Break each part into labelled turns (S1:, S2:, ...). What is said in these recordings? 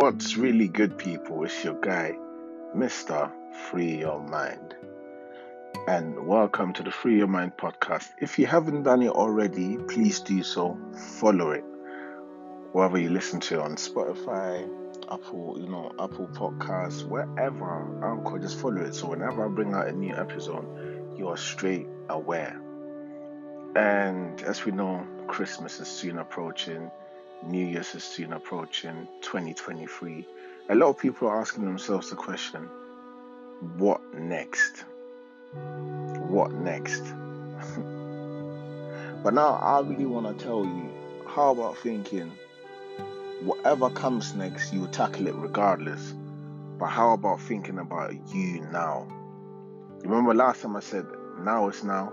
S1: What's really good, people? It's your guy, Mr. Free Your Mind. And welcome to the Free Your Mind podcast. If you haven't done it already, please do so. Follow it. Wherever you listen to on Spotify, Apple, you know, Apple Podcasts, wherever, Anchor, just follow it. So whenever I bring out a new episode, you are straight aware. And as we know, Christmas is soon approaching New Year's is soon approaching, 2023. A lot of people are asking themselves the question what next? What next? but now I really want to tell you how about thinking whatever comes next, you tackle it regardless. But how about thinking about you now? Remember last time I said now is now?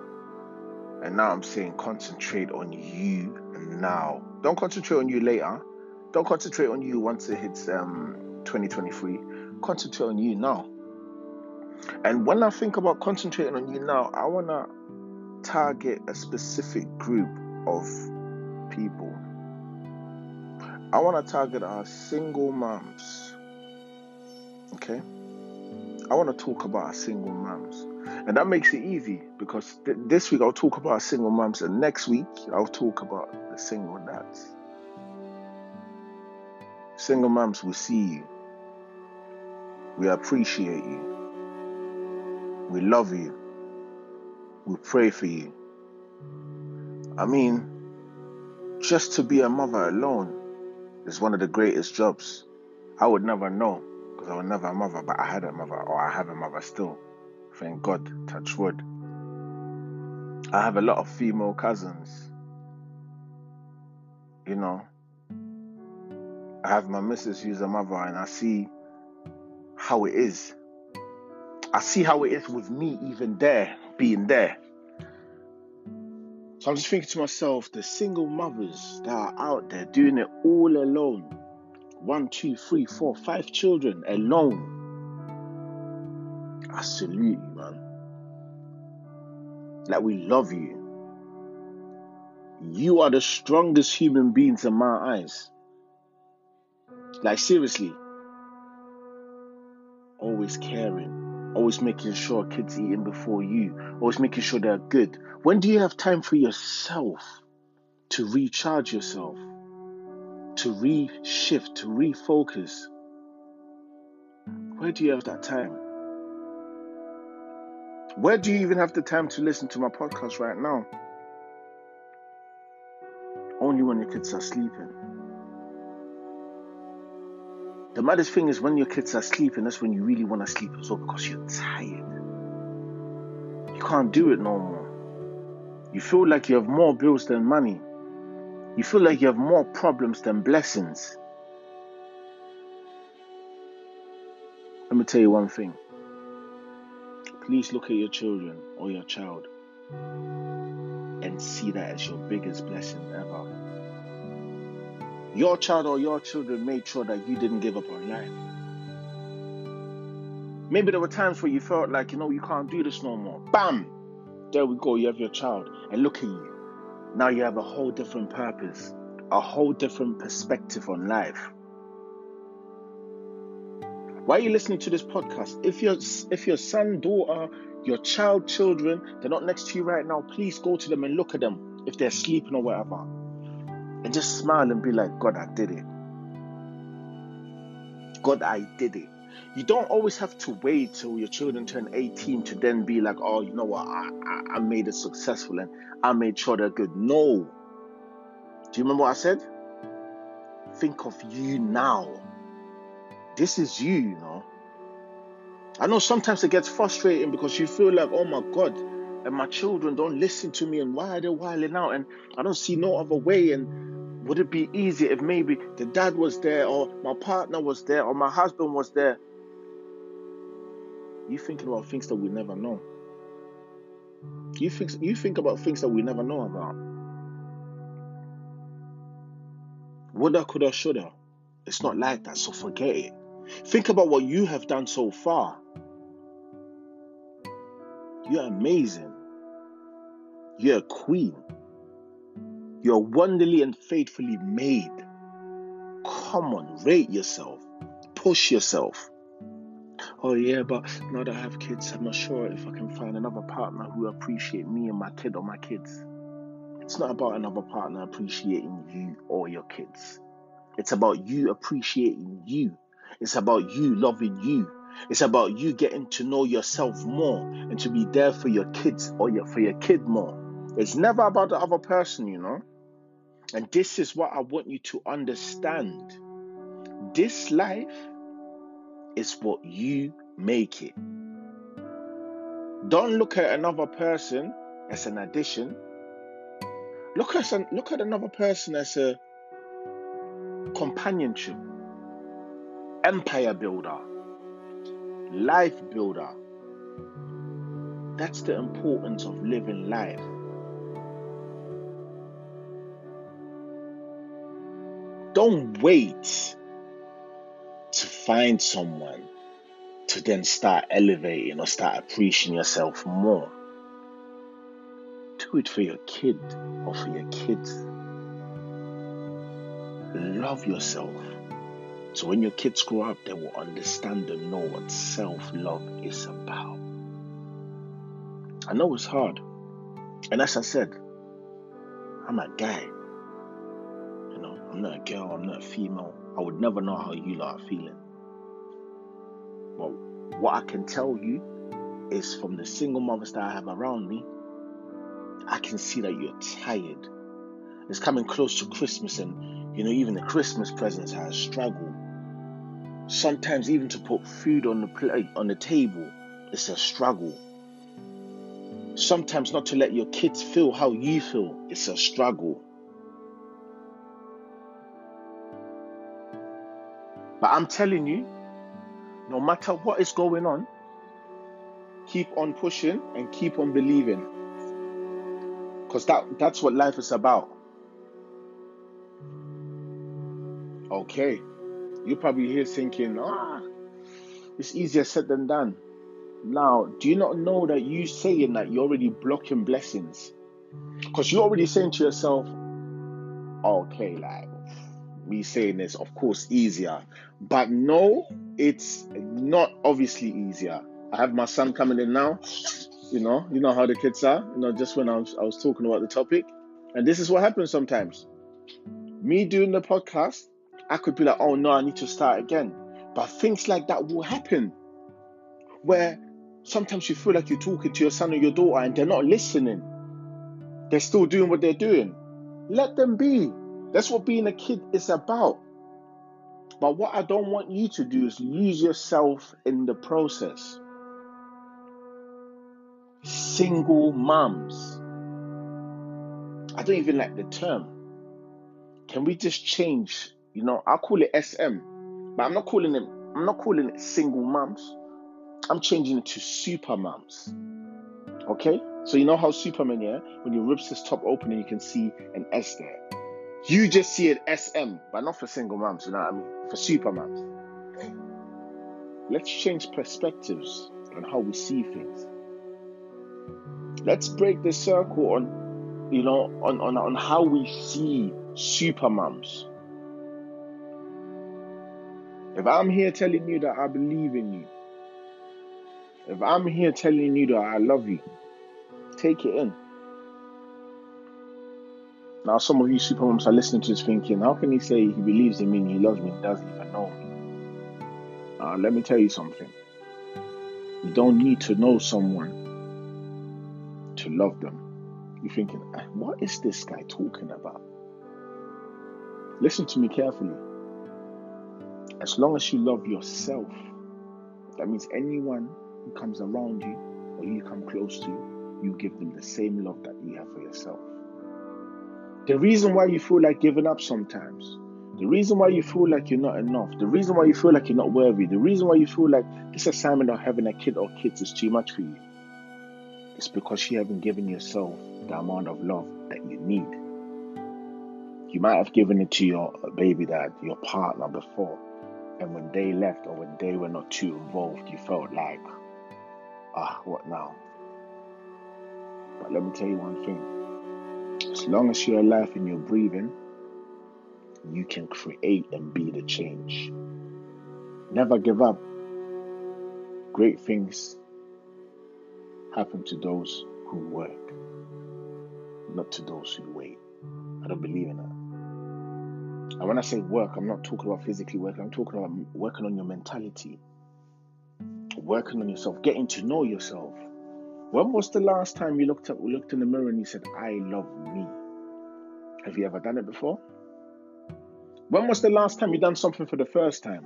S1: And now I'm saying concentrate on you now. Don't concentrate on you later. Don't concentrate on you once it hits um, 2023. Concentrate on you now. And when I think about concentrating on you now, I want to target a specific group of people. I want to target our single moms. Okay? I want to talk about our single moms. And that makes it easy because th- this week I'll talk about single moms, and next week I'll talk about single dads. Single moms, we see you. We appreciate you. We love you. We pray for you. I mean, just to be a mother alone is one of the greatest jobs. I would never know because I was never a mother, but I had a mother, or I have a mother still. Thank God, touch wood. I have a lot of female cousins. You know, I have my missus who's a mother, and I see how it is. I see how it is with me even there, being there. So I'm just thinking to myself, the single mothers that are out there doing it all alone. One, two, three, four, five children alone I salute you, man. Like, we love you. You are the strongest human beings in my eyes. Like, seriously. Always caring. Always making sure kids eating before you. Always making sure they're good. When do you have time for yourself to recharge yourself? To reshift, to refocus? Where do you have that time? Where do you even have the time to listen to my podcast right now? Only when your kids are sleeping. The maddest thing is when your kids are sleeping, that's when you really want to sleep as well because you're tired. You can't do it no more. You feel like you have more bills than money. You feel like you have more problems than blessings. Let me tell you one thing Please look at your children or your child and see that as your biggest blessing ever. Your child or your children made sure that you didn't give up on life. Maybe there were times where you felt like, you know, you can't do this no more. Bam! There we go, you have your child. And look at you. Now you have a whole different purpose, a whole different perspective on life. Why are you listening to this podcast? If your if your son, daughter, your child, children, they're not next to you right now, please go to them and look at them if they're sleeping or whatever. And just smile and be like, God, I did it. God, I did it. You don't always have to wait till your children turn 18 to then be like, oh, you know what, I, I, I made it successful and I made sure they're good. No. Do you remember what I said? Think of you now this is you, you know. I know sometimes it gets frustrating because you feel like, oh my God, and my children don't listen to me, and why are they wilding out? And I don't see no other way. And would it be easier if maybe the dad was there, or my partner was there, or my husband was there? You thinking about things that we never know. You think you think about things that we never know about. Woulda, coulda, shoulda. It's not like that, so forget it. Think about what you have done so far. You're amazing. You're a queen. You're wonderfully and faithfully made. Come on, rate yourself. push yourself. Oh yeah, but now that I have kids, I'm not sure if I can find another partner who appreciate me and my kid or my kids. It's not about another partner appreciating you or your kids. It's about you appreciating you. It's about you loving you. It's about you getting to know yourself more and to be there for your kids or your, for your kid more. It's never about the other person, you know. And this is what I want you to understand. This life is what you make it. Don't look at another person as an addition. Look at look at another person as a companionship, empire builder, life builder. That's the importance of living life. Don't wait to find someone to then start elevating or start appreciating yourself more. Do it for your kid or for your kids. Love yourself. So when your kids grow up, they will understand and know what self love is about. I know it's hard. And as I said, I'm a guy. I'm not a girl, I'm not a female. I would never know how you lot are feeling. But what I can tell you is from the single mothers that I have around me, I can see that you're tired. It's coming close to Christmas, and you know, even the Christmas presents are a struggle. Sometimes, even to put food on the plate on the table, it's a struggle. Sometimes, not to let your kids feel how you feel, it's a struggle. But I'm telling you, no matter what is going on, keep on pushing and keep on believing. Because that, that's what life is about. Okay. You're probably here thinking, ah, it's easier said than done. Now, do you not know that you saying that you're already blocking blessings? Because you're already saying to yourself, okay, like me saying this, of course, easier. But no, it's not obviously easier. I have my son coming in now. You know, you know how the kids are. You know, just when I was I was talking about the topic, and this is what happens sometimes. Me doing the podcast, I could be like, oh no, I need to start again. But things like that will happen, where sometimes you feel like you're talking to your son or your daughter and they're not listening. They're still doing what they're doing. Let them be. That's what being a kid is about. But what I don't want you to do is lose yourself in the process. Single moms. I don't even like the term. Can we just change? You know, I'll call it SM, but I'm not calling it. I'm not calling it single moms. I'm changing it to super moms. Okay? So you know how Superman, yeah, when he rips his top open and you can see an S there. You just see it SM, but not for single moms, you know what I mean? For super moms. Let's change perspectives on how we see things. Let's break the circle on, you know, on, on, on how we see super moms. If I'm here telling you that I believe in you, if I'm here telling you that I love you, take it in. Now, some of you supermoms are listening to this thinking, how can he say he believes in me and he loves me and doesn't even know me? Uh, let me tell you something. You don't need to know someone to love them. You're thinking, ah, what is this guy talking about? Listen to me carefully. As long as you love yourself, that means anyone who comes around you or you come close to, you give them the same love that you have for yourself. The reason why you feel like giving up sometimes, the reason why you feel like you're not enough, the reason why you feel like you're not worthy, the reason why you feel like this assignment of having a kid or kids is too much for you, it's because you haven't given yourself the amount of love that you need. You might have given it to your baby dad, your partner before, and when they left or when they were not too involved, you felt like, ah, what now? But let me tell you one thing as long as you're alive and you're breathing, you can create and be the change. Never give up. Great things happen to those who work, not to those who wait. I don't believe in that. And when I say work, I'm not talking about physically working, I'm talking about working on your mentality, working on yourself, getting to know yourself. When was the last time you looked up, looked in the mirror and you said, I love me? Have you ever done it before? When was the last time you done something for the first time?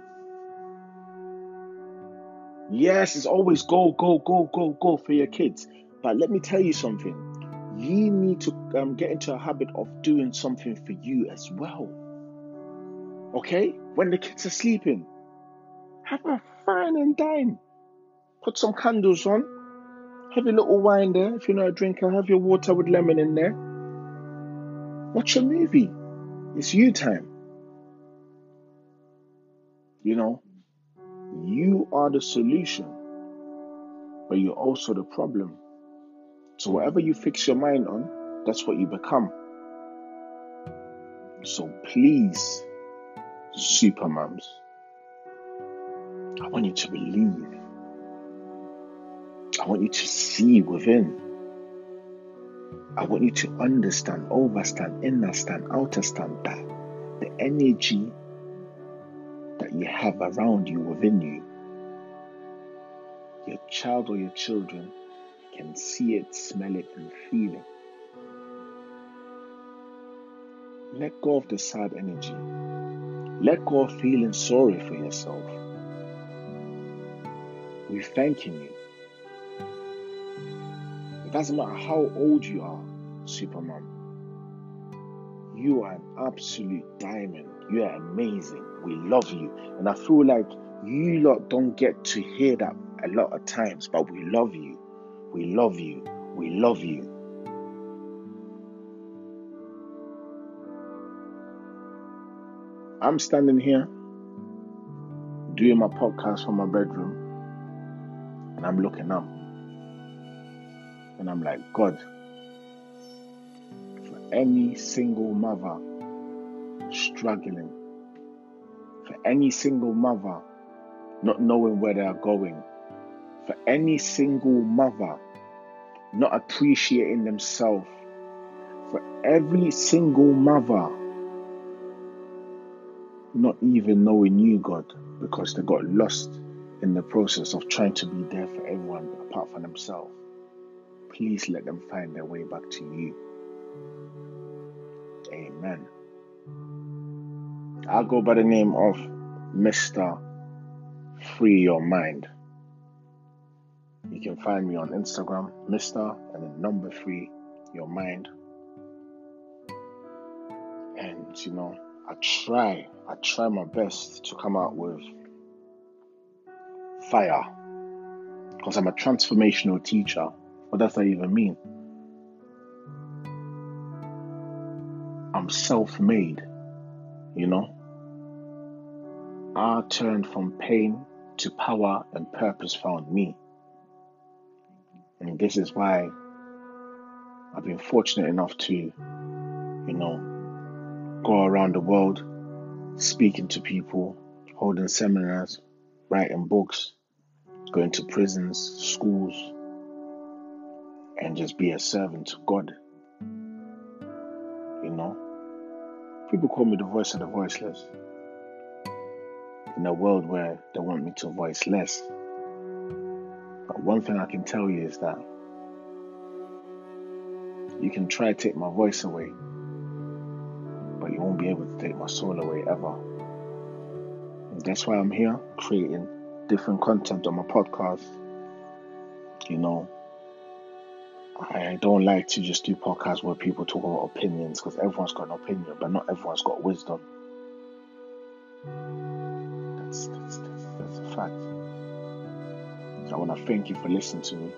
S1: Yes, it's always go, go, go, go, go for your kids. But let me tell you something. You need to um, get into a habit of doing something for you as well. Okay? When the kids are sleeping, have a fine and dine. Put some candles on. Have your little wine there. If you're not a drinker, have your water with lemon in there. Watch a movie. It's you time. You know, you are the solution, but you're also the problem. So, whatever you fix your mind on, that's what you become. So, please, super mums, I want you to believe. I want you to see within. I want you to understand, overstand, inner stand, outer stand that the energy that you have around you, within you, your child or your children can see it, smell it, and feel it. Let go of the sad energy. Let go of feeling sorry for yourself. We're thanking you. Doesn't matter how old you are, Superman. You are an absolute diamond. You are amazing. We love you. And I feel like you lot don't get to hear that a lot of times, but we love you. We love you. We love you. I'm standing here doing my podcast from my bedroom and I'm looking up and I'm like, God, for any single mother struggling for any single mother not knowing where they are going, for any single mother not appreciating themselves, for every single mother not even knowing you, God, because they got lost in the process of trying to be there for everyone apart from themselves. Please let them find their way back to you. Amen. I'll go by the name of Mr. Free Your Mind. You can find me on Instagram, Mr. and then number three, Your Mind. And you know, I try, I try my best to come out with fire because I'm a transformational teacher. What does that even mean? I'm self made, you know. I turned from pain to power and purpose found me. And this is why I've been fortunate enough to, you know, go around the world speaking to people, holding seminars, writing books, going to prisons, schools, and just be a servant to God. You know? People call me the voice of the voiceless in a world where they want me to voice less. But one thing I can tell you is that you can try to take my voice away, but you won't be able to take my soul away ever. And that's why I'm here creating different content on my podcast. You know, I don't like to just do podcasts where people talk about opinions because everyone's got an opinion, but not everyone's got wisdom. That's, that's, that's, a fact. So I want to thank you for listening to me.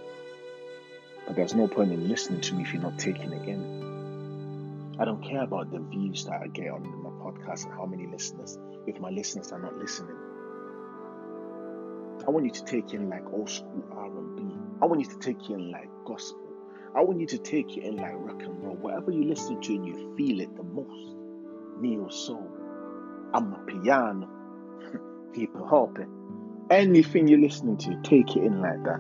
S1: But there's no point in listening to me if you're not taking it in. I don't care about the views that I get on my podcast and how many listeners, if my listeners are not listening. I want you to take in like old school R&B. I want you to take in like gospel. I want you to take it in like rock and roll. Whatever you listen to and you feel it the most. Neo soul. Amapiano.
S2: people hoping.
S1: Anything you're listening to, take it in like that.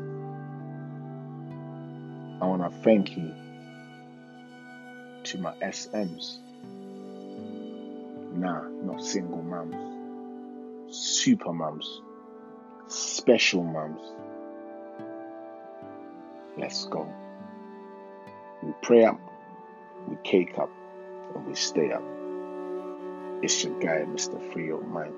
S1: I want to thank you to my SMs. Nah, not single mums. Super mums. Special mums. Let's go. We pray up, we cake up, and we stay up. It's your guy, Mr. Free Your Mind.